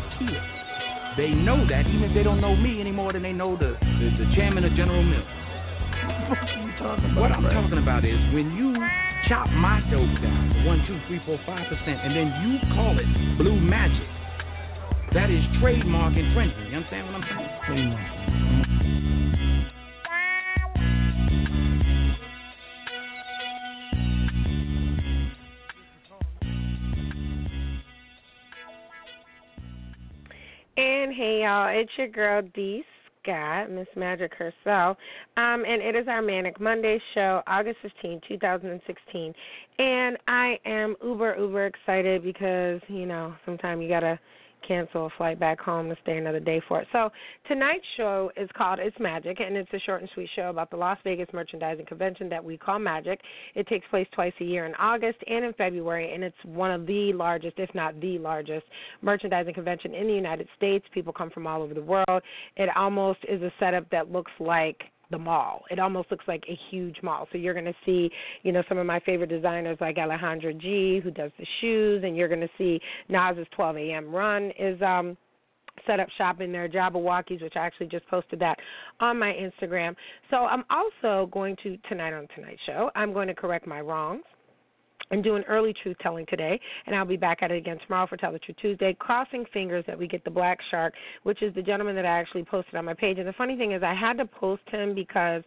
It. I guarantee it. They know that even if they don't know me any more than they know the, the, the chairman of General Mills. What I'm talking about is when you chop my dope down one, two, three, four, five percent, and then you call it blue magic. That is trademark infringement. You understand what I'm saying? It's your girl D Scott, Miss Magic herself. Um, and it is our Manic Monday show, August 15, 2016. And I am uber, uber excited because, you know, sometimes you gotta cancel a flight back home to stay another day for it. So tonight's show is called It's Magic, and it's a short and sweet show about the Las Vegas Merchandising Convention that we call Magic. It takes place twice a year in August and in February, and it's one of the largest, if not the largest, merchandising convention in the United States. People come from all over the world. It almost is a setup that looks like the mall. It almost looks like a huge mall. So you're going to see, you know, some of my favorite designers like Alejandra G, who does the shoes, and you're going to see Nas's 12 a.m. run is um set up shop in their Jabberwockies, which I actually just posted that on my Instagram. So I'm also going to tonight on tonight's show. I'm going to correct my wrongs and doing early truth telling today, and I'll be back at it again tomorrow for Tell the Truth Tuesday. Crossing fingers that we get the black shark, which is the gentleman that I actually posted on my page. And the funny thing is, I had to post him because,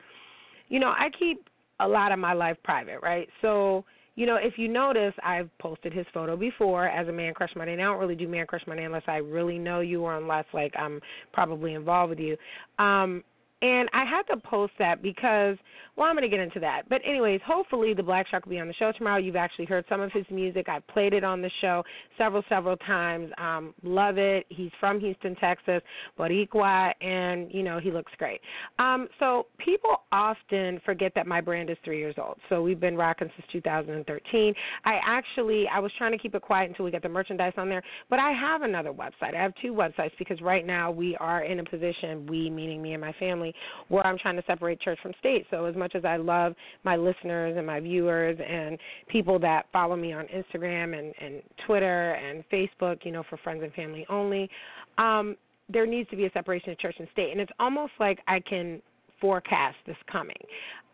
you know, I keep a lot of my life private, right? So, you know, if you notice, I've posted his photo before as a Man Crush Monday. And I don't really do Man Crush Monday unless I really know you or unless, like, I'm probably involved with you. Um, and I had to post that because, well, I'm going to get into that. But, anyways, hopefully the Black Shark will be on the show tomorrow. You've actually heard some of his music. I've played it on the show several, several times. Um, love it. He's from Houston, Texas, Boricua, and, you know, he looks great. Um, so, people often forget that my brand is three years old. So, we've been rocking since 2013. I actually, I was trying to keep it quiet until we get the merchandise on there, but I have another website. I have two websites because right now we are in a position, we meaning me and my family, where I'm trying to separate church from state. So as much as I love my listeners and my viewers and people that follow me on Instagram and, and Twitter and Facebook, you know, for friends and family only, um, there needs to be a separation of church and state. And it's almost like I can forecast this coming.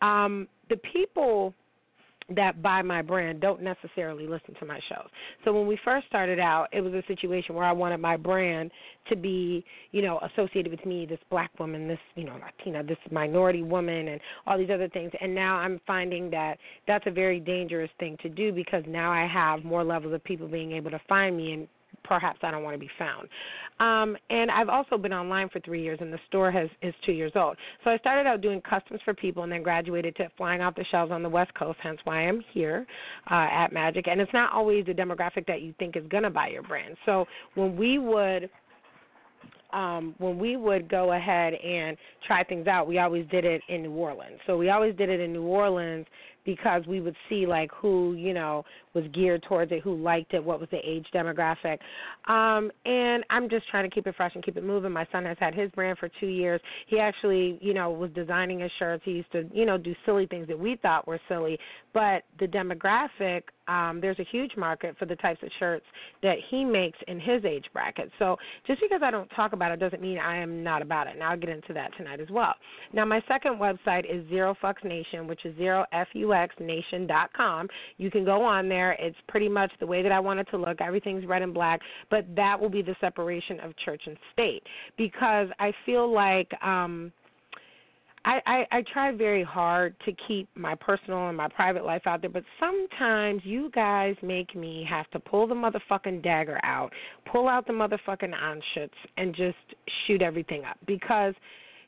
Um, the people that buy my brand don't necessarily listen to my shows. So when we first started out, it was a situation where I wanted my brand to be, you know, associated with me, this black woman, this, you know, Latina, this minority woman and all these other things. And now I'm finding that that's a very dangerous thing to do because now I have more levels of people being able to find me and perhaps I don't want to be found. Um, and I've also been online for three years, and the store has is two years old. So I started out doing customs for people, and then graduated to flying off the shelves on the West Coast. Hence why I'm here uh, at Magic. And it's not always the demographic that you think is going to buy your brand. So when we would um, when we would go ahead and try things out, we always did it in New Orleans. So we always did it in New Orleans because we would see like who you know was geared towards it, who liked it, what was the age demographic. Um, and I'm just trying to keep it fresh and keep it moving. My son has had his brand for two years. He actually, you know, was designing his shirts. He used to, you know, do silly things that we thought were silly. But the demographic, um, there's a huge market for the types of shirts that he makes in his age bracket. So just because I don't talk about it doesn't mean I am not about it. And I'll get into that tonight as well. Now, my second website is Zero Fucks Nation, which is zero f u x nation. You can go on there. It's pretty much the way that I want it to look. Everything's red and black, but that will be the separation of church and state because I feel like um I, I I try very hard to keep my personal and my private life out there, but sometimes you guys make me have to pull the motherfucking dagger out, pull out the motherfucking anschutz, and just shoot everything up because.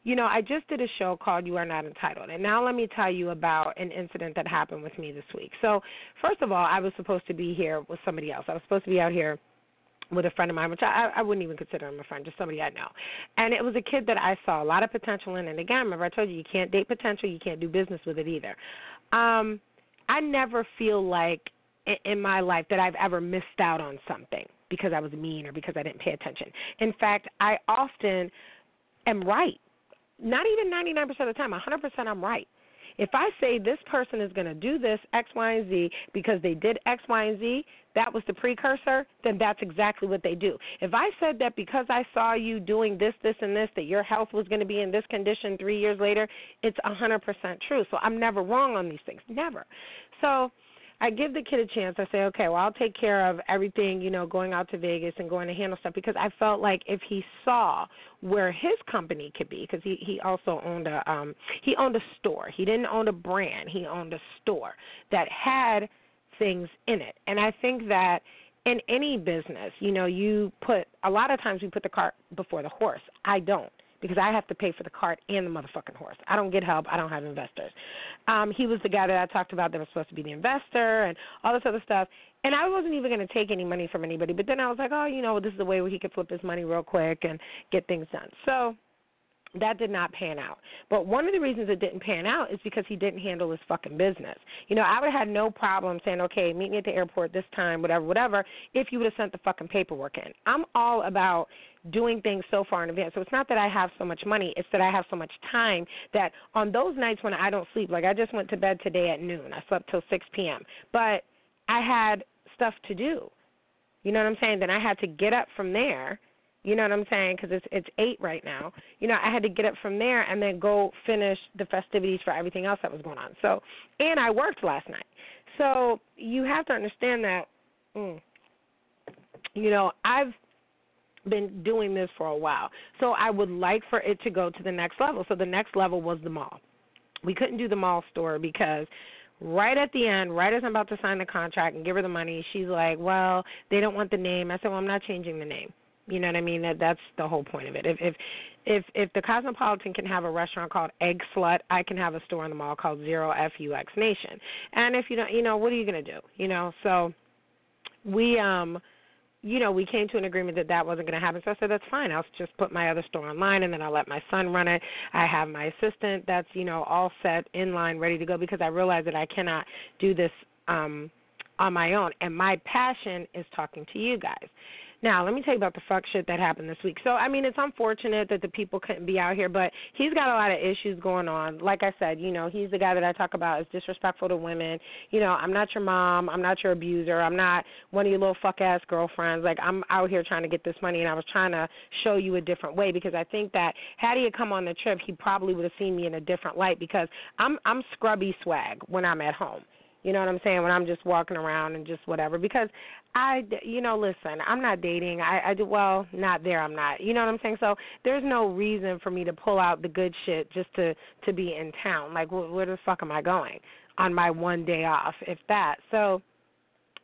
You know, I just did a show called You Are Not Entitled. And now let me tell you about an incident that happened with me this week. So, first of all, I was supposed to be here with somebody else. I was supposed to be out here with a friend of mine, which I, I wouldn't even consider him a friend, just somebody I know. And it was a kid that I saw a lot of potential in. And again, remember I told you you can't date potential, you can't do business with it either. Um, I never feel like in my life that I've ever missed out on something because I was mean or because I didn't pay attention. In fact, I often am right. Not even 99% of the time, 100% I'm right. If I say this person is going to do this X, Y, and Z because they did X, Y, and Z, that was the precursor, then that's exactly what they do. If I said that because I saw you doing this, this, and this, that your health was going to be in this condition three years later, it's a 100% true. So I'm never wrong on these things. Never. So I give the kid a chance. I say, okay, well, I'll take care of everything, you know, going out to Vegas and going to handle stuff because I felt like if he saw where his company could be, because he he also owned a um he owned a store. He didn't own a brand. He owned a store that had things in it, and I think that in any business, you know, you put a lot of times we put the cart before the horse. I don't because I have to pay for the cart and the motherfucking horse. I don't get help. I don't have investors. Um, he was the guy that I talked about that was supposed to be the investor and all this other stuff. And I wasn't even going to take any money from anybody. But then I was like, oh, you know, this is the way where he could flip his money real quick and get things done. So that did not pan out. But one of the reasons it didn't pan out is because he didn't handle his fucking business. You know, I would have had no problem saying, okay, meet me at the airport this time, whatever, whatever, if you would have sent the fucking paperwork in. I'm all about doing things so far in advance. So it's not that I have so much money, it's that I have so much time that on those nights when I don't sleep, like I just went to bed today at noon. I slept till 6 p.m. But I had stuff to do. You know what I'm saying? Then I had to get up from there you know what I'm saying? Because it's it's eight right now. You know, I had to get up from there and then go finish the festivities for everything else that was going on. So, and I worked last night. So you have to understand that. Mm, you know, I've been doing this for a while. So I would like for it to go to the next level. So the next level was the mall. We couldn't do the mall store because right at the end, right as I'm about to sign the contract and give her the money, she's like, "Well, they don't want the name." I said, "Well, I'm not changing the name." You know what I mean? That that's the whole point of it. If if if if the Cosmopolitan can have a restaurant called Egg Slut, I can have a store in the mall called Zero FUX Nation. And if you don't, you know, what are you to do? You know, so we um you know, we came to an agreement that that wasn't going to happen. So I said, that's fine. I'll just put my other store online and then I'll let my son run it. I have my assistant that's, you know, all set in line, ready to go because I realize that I cannot do this um on my own. And my passion is talking to you guys. Now, let me tell you about the fuck shit that happened this week. So, I mean, it's unfortunate that the people couldn't be out here, but he's got a lot of issues going on. Like I said, you know, he's the guy that I talk about is disrespectful to women. You know, I'm not your mom. I'm not your abuser. I'm not one of your little fuck ass girlfriends. Like, I'm out here trying to get this money, and I was trying to show you a different way because I think that had he had come on the trip, he probably would have seen me in a different light because I'm I'm scrubby swag when I'm at home. You know what I'm saying? When I'm just walking around and just whatever. Because I, you know, listen, I'm not dating. I, I do well, not there. I'm not. You know what I'm saying? So there's no reason for me to pull out the good shit just to to be in town. Like, wh- where the fuck am I going on my one day off, if that? So,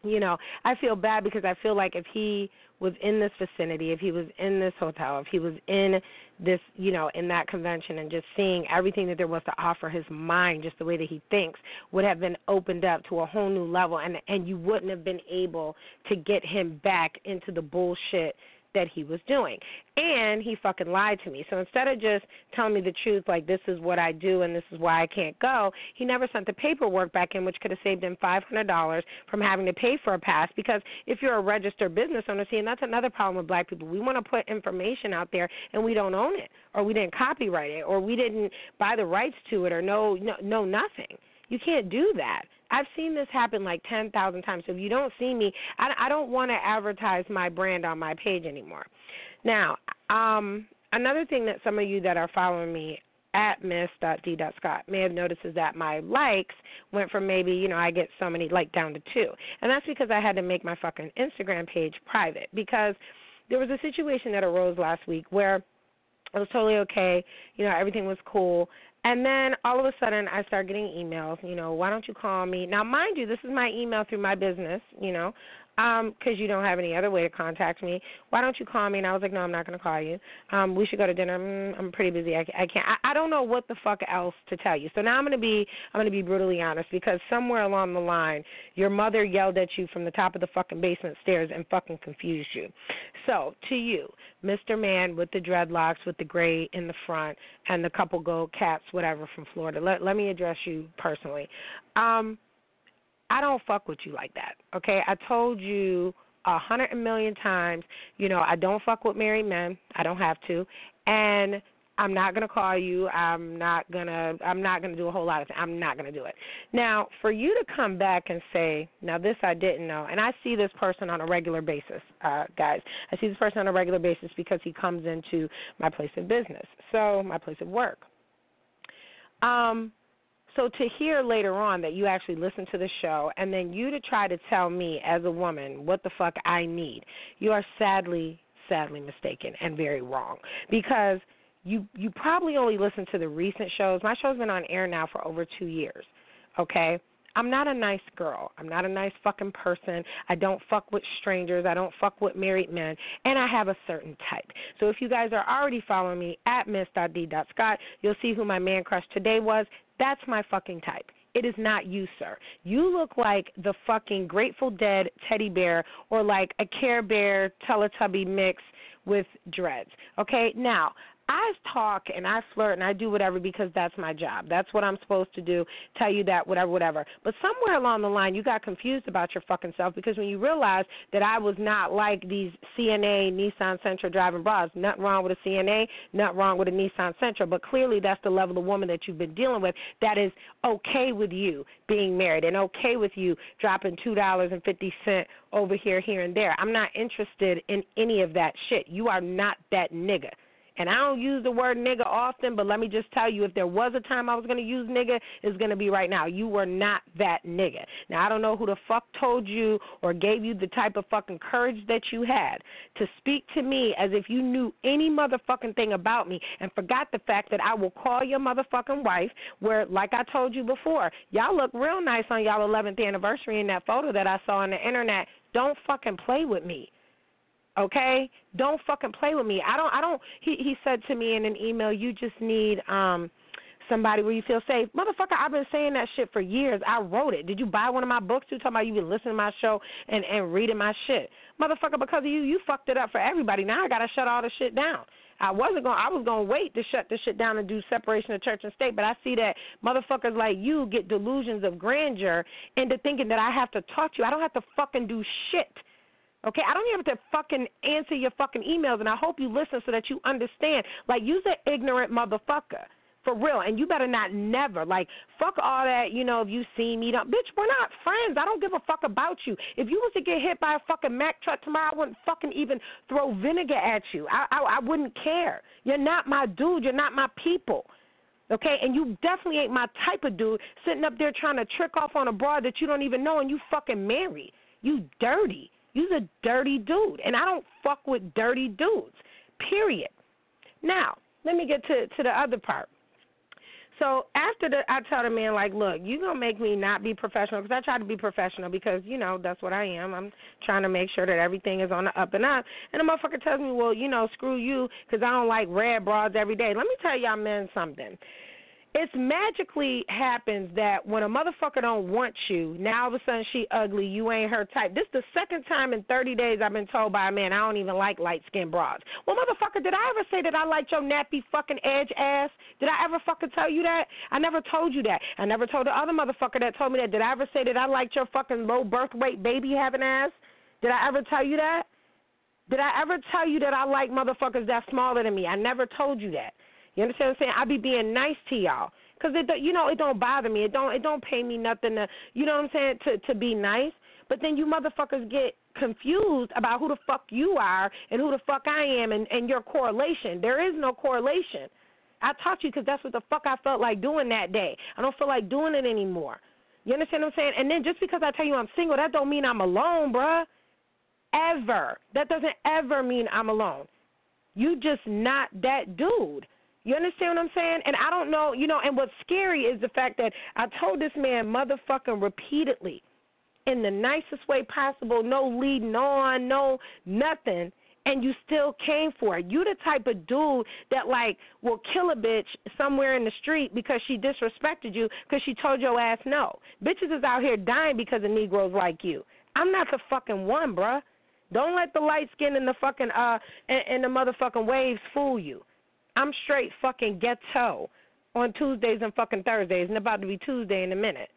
you know, I feel bad because I feel like if he was in this vicinity, if he was in this hotel, if he was in this, you know, in that convention and just seeing everything that there was to offer his mind, just the way that he thinks, would have been opened up to a whole new level. And and you wouldn't have been able to get him back into the bullshit that he was doing. And he fucking lied to me. So instead of just telling me the truth, like this is what I do and this is why I can't go, he never sent the paperwork back in, which could have saved him $500 from having to pay for a pass. Because if you're a registered business owner, see, and that's another problem with black people, we want to put information out there and we don't own it, or we didn't copyright it, or we didn't buy the rights to it, or know no, no nothing. You can't do that. I've seen this happen like 10,000 times. So if you don't see me, I, I don't want to advertise my brand on my page anymore. Now, um, another thing that some of you that are following me at miss.d.scott may have noticed is that my likes went from maybe, you know, I get so many like down to two. And that's because I had to make my fucking Instagram page private because there was a situation that arose last week where it was totally okay. You know, everything was cool. And then all of a sudden, I start getting emails. You know, why don't you call me? Now, mind you, this is my email through my business. You know, um, because you don't have any other way to contact me. Why don't you call me? And I was like, no, I'm not going to call you. Um, we should go to dinner. Mm, I'm pretty busy. I, I can't. I, I don't know what the fuck else to tell you. So now I'm going to be, I'm going to be brutally honest because somewhere along the line, your mother yelled at you from the top of the fucking basement stairs and fucking confused you. So to you, Mr. Man with the dreadlocks, with the gray in the front, and the couple gold cats, whatever from Florida. Let let me address you personally. Um, I don't fuck with you like that. Okay, I told you a hundred million times. You know, I don't fuck with married men. I don't have to, and I'm not gonna call you. I'm not gonna. I'm not gonna do a whole lot of. Things. I'm not gonna do it. Now, for you to come back and say, "Now this I didn't know," and I see this person on a regular basis, uh, guys. I see this person on a regular basis because he comes into my place of business, so my place of work. Um, so to hear later on that you actually listen to the show and then you to try to tell me as a woman what the fuck I need, you are sadly, sadly mistaken and very wrong because you you probably only listen to the recent shows. My show's been on air now for over two years. Okay. I'm not a nice girl. I'm not a nice fucking person. I don't fuck with strangers. I don't fuck with married men. And I have a certain type. So if you guys are already following me at miss.d.scott, you'll see who my man crush today was. That's my fucking type. It is not you, sir. You look like the fucking Grateful Dead teddy bear or like a Care Bear Teletubby mix with dreads. Okay? Now, I talk and I flirt and I do whatever because that's my job. That's what I'm supposed to do. Tell you that whatever, whatever. But somewhere along the line, you got confused about your fucking self because when you realized that I was not like these CNA Nissan Sentra driving bras. Nothing wrong with a CNA. Nothing wrong with a Nissan Sentra. But clearly, that's the level of woman that you've been dealing with. That is okay with you being married and okay with you dropping two dollars and fifty cent over here, here and there. I'm not interested in any of that shit. You are not that nigga. And I don't use the word nigga often, but let me just tell you if there was a time I was going to use nigga, it's going to be right now. You were not that nigga. Now, I don't know who the fuck told you or gave you the type of fucking courage that you had to speak to me as if you knew any motherfucking thing about me and forgot the fact that I will call your motherfucking wife, where, like I told you before, y'all look real nice on y'all 11th anniversary in that photo that I saw on the internet. Don't fucking play with me. Okay? Don't fucking play with me. I don't I don't he he said to me in an email, you just need um somebody where you feel safe. Motherfucker, I've been saying that shit for years. I wrote it. Did you buy one of my books? You talking about you been listening to my show and and reading my shit. Motherfucker, because of you, you fucked it up for everybody. Now I gotta shut all the shit down. I wasn't going. I was going to wait to shut this shit down and do separation of church and state. But I see that motherfuckers like you get delusions of grandeur into thinking that I have to talk to you. I don't have to fucking do shit. Okay, I don't even have to fucking answer your fucking emails, and I hope you listen so that you understand. Like, you's an ignorant motherfucker. For real, and you better not never like fuck all that. You know, if you see me, don't bitch. We're not friends. I don't give a fuck about you. If you was to get hit by a fucking Mack truck tomorrow, I wouldn't fucking even throw vinegar at you. I I, I wouldn't care. You're not my dude. You're not my people. Okay, and you definitely ain't my type of dude sitting up there trying to trick off on a broad that you don't even know and you fucking marry. You dirty. You's a dirty dude, and I don't fuck with dirty dudes. Period. Now, let me get to to the other part. So after the, I tell the man like, look, you gonna make me not be professional because I try to be professional because you know that's what I am. I'm trying to make sure that everything is on the up and up. And the motherfucker tells me, well, you know, screw you because I don't like red broads every day. Let me tell y'all men something it's magically happens that when a motherfucker don't want you, now all of a sudden she ugly, you ain't her type. This the second time in 30 days I've been told by a man I don't even like light skinned broads. Well, motherfucker, did I ever say that I liked your nappy fucking edge ass? Did I ever fucking tell you that? I never told you that. I never told the other motherfucker that told me that. Did I ever say that I liked your fucking low birth weight baby having ass? Did I ever tell you that? Did I ever tell you that I like motherfuckers that smaller than me? I never told you that. You understand what I'm saying? I be being nice to y'all. Cause it, you know, it don't bother me. It don't, it don't pay me nothing to, you know what I'm saying, to to be nice. But then you motherfuckers get confused about who the fuck you are and who the fuck I am and and your correlation. There is no correlation. I taught you because that's what the fuck I felt like doing that day. I don't feel like doing it anymore. You understand what I'm saying? And then just because I tell you I'm single, that don't mean I'm alone, bruh. Ever. That doesn't ever mean I'm alone. You just not that dude. You understand what I'm saying? And I don't know, you know, and what's scary is the fact that I told this man motherfucking repeatedly in the nicest way possible, no leading on, no nothing, and you still came for it. You the type of dude that like will kill a bitch somewhere in the street because she disrespected you because she told your ass no. Bitches is out here dying because of Negroes like you. I'm not the fucking one, bruh. Don't let the light skin and the fucking uh and, and the motherfucking waves fool you. I'm straight fucking ghetto on Tuesdays and fucking Thursdays, and about to be Tuesday in a minute.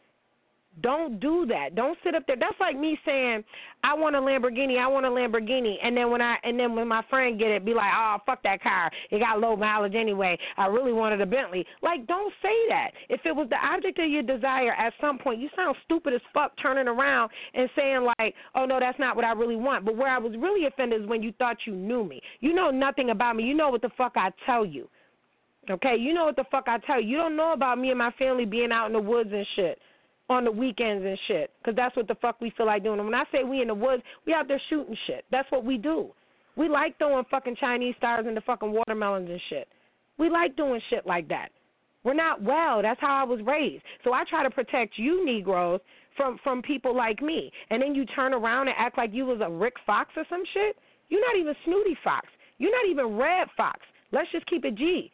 Don't do that. Don't sit up there. That's like me saying, I want a Lamborghini, I want a Lamborghini, and then when I and then when my friend get it, be like, oh fuck that car, it got low mileage anyway. I really wanted a Bentley. Like, don't say that. If it was the object of your desire, at some point you sound stupid as fuck turning around and saying like, oh no, that's not what I really want. But where I was really offended is when you thought you knew me. You know nothing about me. You know what the fuck I tell you. Okay, you know what the fuck I tell you. You don't know about me and my family being out in the woods and shit on the weekends and shit, because that's what the fuck we feel like doing. And when I say we in the woods, we out there shooting shit. That's what we do. We like throwing fucking Chinese stars into fucking watermelons and shit. We like doing shit like that. We're not well. That's how I was raised. So I try to protect you Negroes from from people like me. And then you turn around and act like you was a Rick Fox or some shit. You're not even Snooty Fox. You're not even Redd Foxx. Let's just keep it G.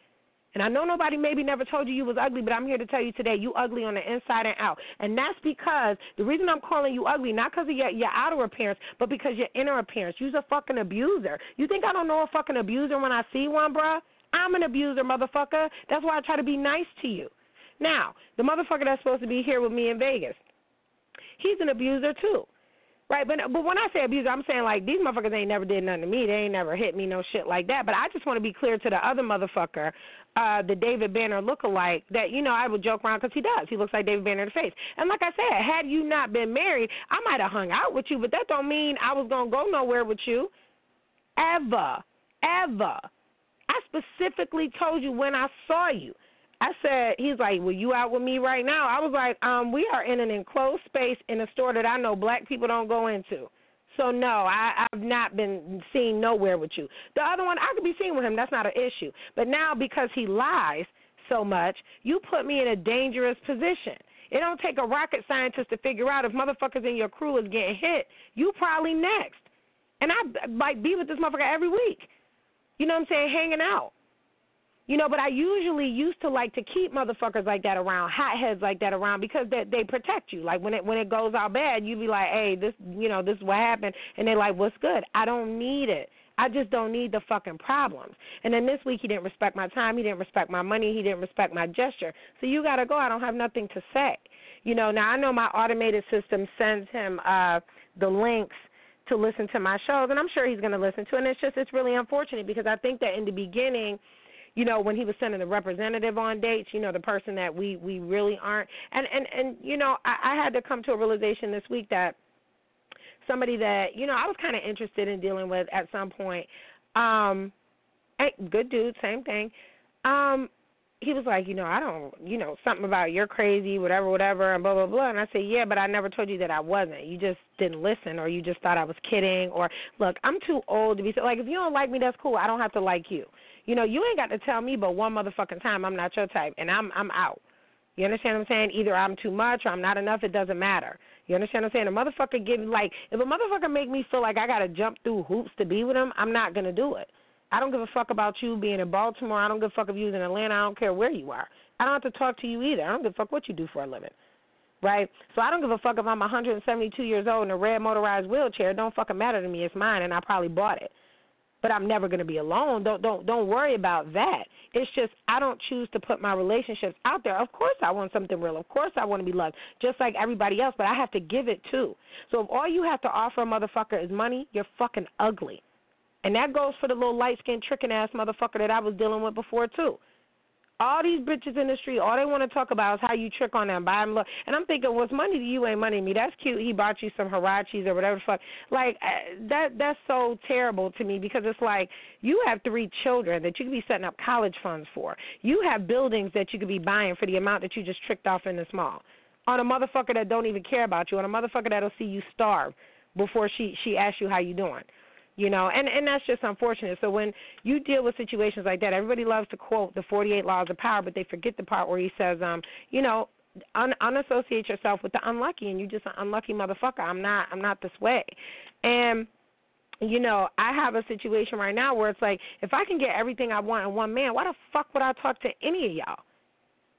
And I know nobody maybe never told you you was ugly, but I'm here to tell you today you ugly on the inside and out. And that's because the reason I'm calling you ugly, not because of your, your outer appearance, but because your inner appearance. You's a fucking abuser. You think I don't know a fucking abuser when I see one, bruh? I'm an abuser, motherfucker. That's why I try to be nice to you. Now, the motherfucker that's supposed to be here with me in Vegas, he's an abuser too. Right, but but when I say abuser, I'm saying like these motherfuckers ain't never did nothing to me. They ain't never hit me, no shit like that. But I just want to be clear to the other motherfucker, uh, the David Banner lookalike, that you know I would joke around because he does. He looks like David Banner in the face. And like I said, had you not been married, I might have hung out with you, but that don't mean I was gonna go nowhere with you, ever, ever. I specifically told you when I saw you. I said, he's like, well, you out with me right now? I was like, um, we are in an enclosed space in a store that I know black people don't go into. So no, I, I've not been seen nowhere with you. The other one, I could be seen with him. That's not an issue. But now because he lies so much, you put me in a dangerous position. It don't take a rocket scientist to figure out if motherfuckers in your crew is getting hit. You probably next. And I like be with this motherfucker every week. You know what I'm saying? Hanging out. You know, but I usually used to like to keep motherfuckers like that around, hotheads like that around because they they protect you. Like when it when it goes out bad, you be like, "Hey, this, you know, this is what happened." And they're like, "What's good?" I don't need it. I just don't need the fucking problems. And then this week he didn't respect my time, he didn't respect my money, he didn't respect my gesture. So you got to go. I don't have nothing to say. You know, now I know my automated system sends him uh the links to listen to my shows and I'm sure he's to listen to it. and it's just it's really unfortunate because I think that in the beginning you know, when he was sending the representative on dates, you know, the person that we we really aren't. And and and you know, I, I had to come to a realization this week that somebody that you know I was kind of interested in dealing with at some point. Um, good dude, same thing. Um, he was like, you know, I don't, you know, something about you're crazy, whatever, whatever, and blah blah blah. And I said, yeah, but I never told you that I wasn't. You just didn't listen, or you just thought I was kidding, or look, I'm too old to be so. like. If you don't like me, that's cool. I don't have to like you. You know, you ain't got to tell me but one motherfucking time I'm not your type and I'm I'm out. You understand what I'm saying? Either I'm too much or I'm not enough, it doesn't matter. You understand what I'm saying? A motherfucker give like if a motherfucker make me feel like I gotta jump through hoops to be with him, I'm not gonna do it. I don't give a fuck about you being in Baltimore. I don't give a fuck if you're in Atlanta. I don't care where you are. I don't have to talk to you either. I don't give a fuck what you do for a living. Right? So I don't give a fuck if I'm 172 years old in a red motorized wheelchair. It don't fucking matter to me. It's mine and I probably bought it but I'm never going to be alone. Don't don't don't worry about that. It's just I don't choose to put my relationships out there. Of course I want something real. Of course I want to be loved just like everybody else, but I have to give it too. So if all you have to offer a motherfucker is money, you're fucking ugly. And that goes for the little light skinned tricking ass motherfucker that I was dealing with before too. All these bitches in the street, all they want to talk about is how you trick on them, buy them love. And I'm thinking, what's money to you ain't money to me. That's cute. He bought you some Huaraches or whatever the fuck. Like uh, that. That's so terrible to me because it's like you have three children that you could be setting up college funds for. You have buildings that you could be buying for the amount that you just tricked off in the mall. On a motherfucker that don't even care about you. On a motherfucker that'll see you starve before she she asks you how you doing. You know, and and that's just unfortunate. So when you deal with situations like that, everybody loves to quote the 48 laws of power, but they forget the part where he says, um, you know, un- unassociate yourself with the unlucky, and you just an unlucky motherfucker. I'm not. I'm not this way, and you know, I have a situation right now where it's like, if I can get everything I want in one man, why the fuck would I talk to any of y'all?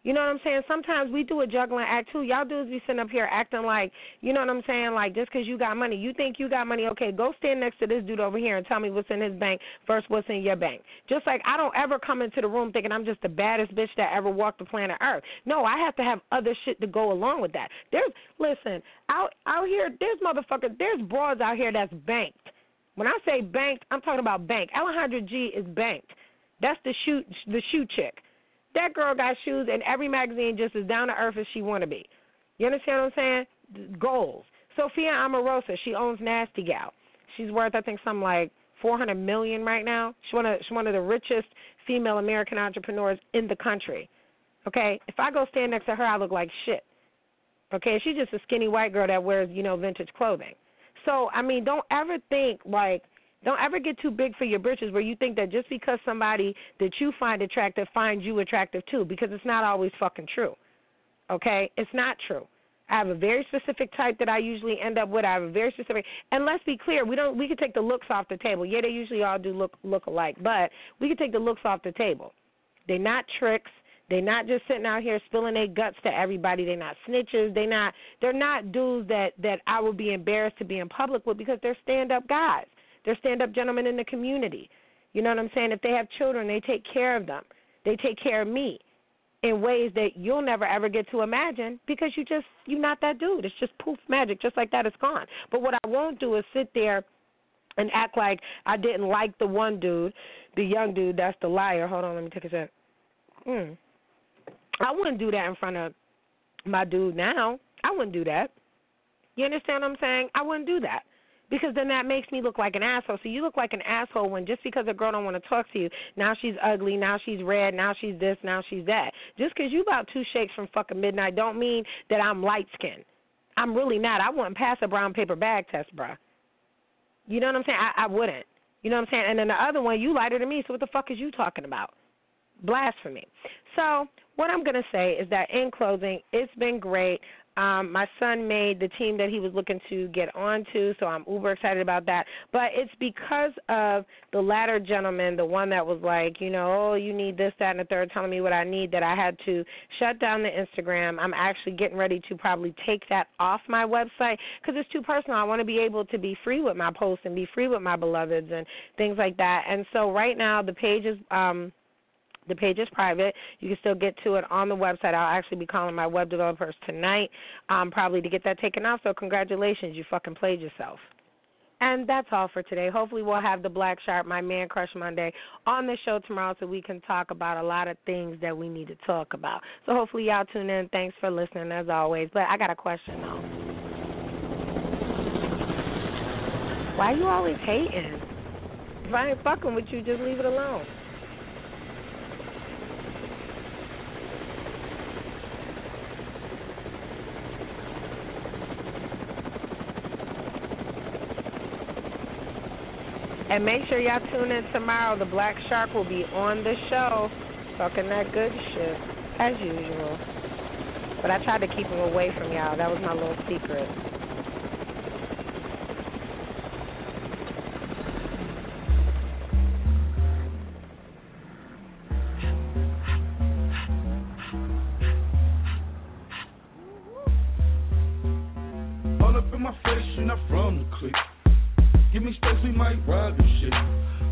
You know what I'm saying? Sometimes we do a juggling act too. Y'all dudes be sitting up here acting like, you know what I'm saying? Like just because you got money, you think you got money. Okay, go stand next to this dude over here and tell me what's in his bank versus what's in your bank. Just like I don't ever come into the room thinking I'm just the baddest bitch that ever walked the planet Earth. No, I have to have other shit to go along with that. There's listen out out here. There's motherfuckers. There's broads out here that's banked. When I say banked, I'm talking about bank. Alejandra G is banked. That's the shoe the shoe chick. That girl got shoes in every magazine just as down to earth as she want to be. You understand what I'm saying? Goals. Sophia Amoruso, she owns Nasty Gal. She's worth I think something like 400 million right now. One of she's one of the richest female American entrepreneurs in the country. Okay, if I go stand next to her, I look like shit. Okay, she's just a skinny white girl that wears you know vintage clothing. So I mean, don't ever think like don't ever get too big for your britches where you think that just because somebody that you find attractive finds you attractive too, because it's not always fucking true. Okay? It's not true. I have a very specific type that I usually end up with. I have a very specific and let's be clear, we don't we can take the looks off the table. Yeah, they usually all do look look alike, but we can take the looks off the table. They're not tricks. They're not just sitting out here spilling their guts to everybody. They're not snitches. They're not they're not dudes that that I would be embarrassed to be in public with because they're stand up guys. They're stand up gentlemen in the community. You know what I'm saying? If they have children, they take care of them. They take care of me in ways that you'll never ever get to imagine because you just you're not that dude. It's just poof magic, just like that it's gone. But what I won't do is sit there and act like I didn't like the one dude, the young dude that's the liar. Hold on, let me take a sec. Hmm. I wouldn't do that in front of my dude now. I wouldn't do that. You understand what I'm saying? I wouldn't do that because then that makes me look like an asshole. So you look like an asshole when just because a girl don't want to talk to you, now she's ugly, now she's red, now she's this, now she's that. Just because you about two shakes from fucking midnight don't mean that I'm light skinned. I'm really not. I wouldn't pass a brown paper bag test, bruh. You know what I'm saying? I, I wouldn't. You know what I'm saying? And then the other one, you lighter than me, so what the fuck is you talking about? Blasphemy. So what I'm to say is that in closing, it's been great. Um, my son made the team that he was looking to get onto, so I'm uber excited about that. But it's because of the latter gentleman, the one that was like, you know, oh, you need this, that, and the third, telling me what I need, that I had to shut down the Instagram. I'm actually getting ready to probably take that off my website because it's too personal. I want to be able to be free with my posts and be free with my beloveds and things like that. And so right now the page is. Um, the page is private. You can still get to it on the website. I'll actually be calling my web developers tonight, um, probably to get that taken off. So congratulations, you fucking played yourself. And that's all for today. Hopefully, we'll have the Black Shark, my man Crush Monday, on the show tomorrow so we can talk about a lot of things that we need to talk about. So, hopefully, y'all tune in. Thanks for listening, as always. But I got a question, though. Why you always hating? If I ain't fucking with you, just leave it alone. And make sure y'all tune in tomorrow. The Black Shark will be on the show talking that good shit, as usual. But I tried to keep him away from y'all. That was my little secret. Give me space, we might ride this shit.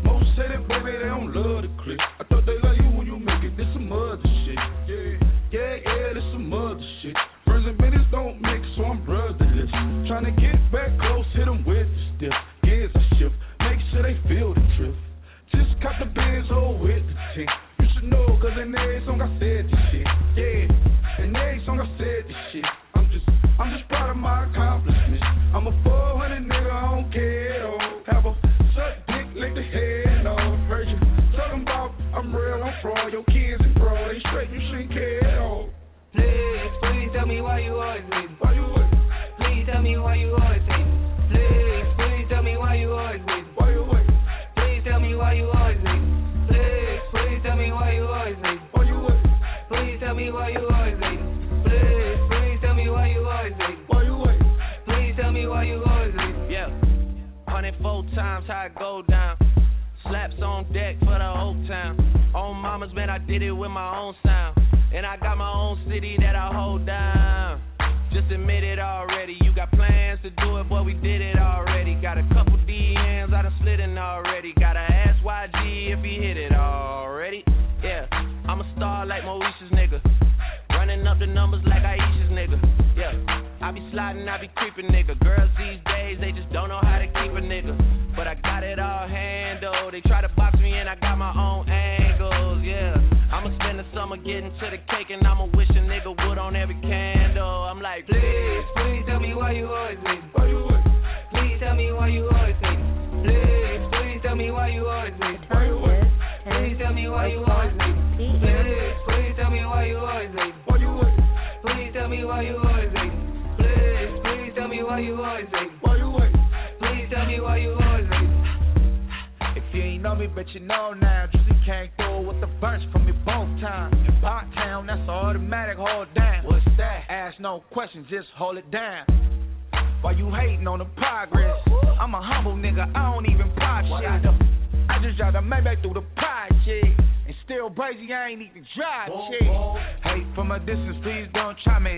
Most say that, baby, they don't love the click. I thought they love you it go down. Slaps on deck for the whole town. On mamas, man, I did it with my own sound. And I got my own city that I hold down. Just admit it already. You got plans to do it, but we did it already. Got a couple DMs, I done slid already. Gotta ask YG if he hit it already. Yeah, I'm a star like Moesha's nigga. Running up the numbers like Ayesha's nigga. Yeah, I be sliding, I be creeping nigga. Girls these days, they just don't know how it all handled. They try to box me in, I got my own angles. Yeah, I'ma spend the summer getting to the cake, and I'ma wish a nigga would on every candle. I'm like, please, please tell me why you always waiting. Ain't know me, but you know now. Juicy came through with the burns from me both times. In Pot Town, that's automatic, hold down. What's that? Ask no questions, just hold it down. Why you hating on the progress? I'm a humble nigga, I don't even pop shit. I just drive the Maybach through the project. And still crazy, I ain't even drive shit. Hate from a distance, please don't try me.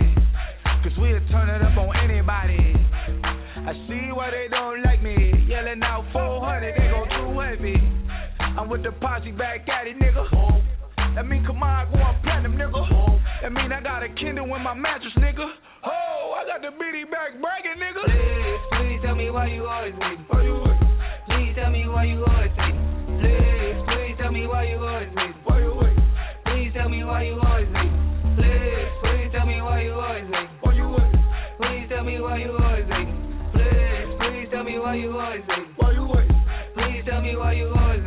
Cause we'll turn it up on anybody. I see why they don't like me. Yelling out 400, they go too heavy. I'm with the posse back at it, nigga. That mean come on, I go on platinum, nigga. That mean I got a Kindle in my mattress, nigga. Oh, I got the bitty back bragging, nigga. Please, please tell me why you always with. Why you with? Please tell me why you always with. Please, please tell me why you always with. Why you with? Please tell me why you always with. Please, please tell me why you always with. Why you wait? Please tell me why you always with. Please, Please tell me why you always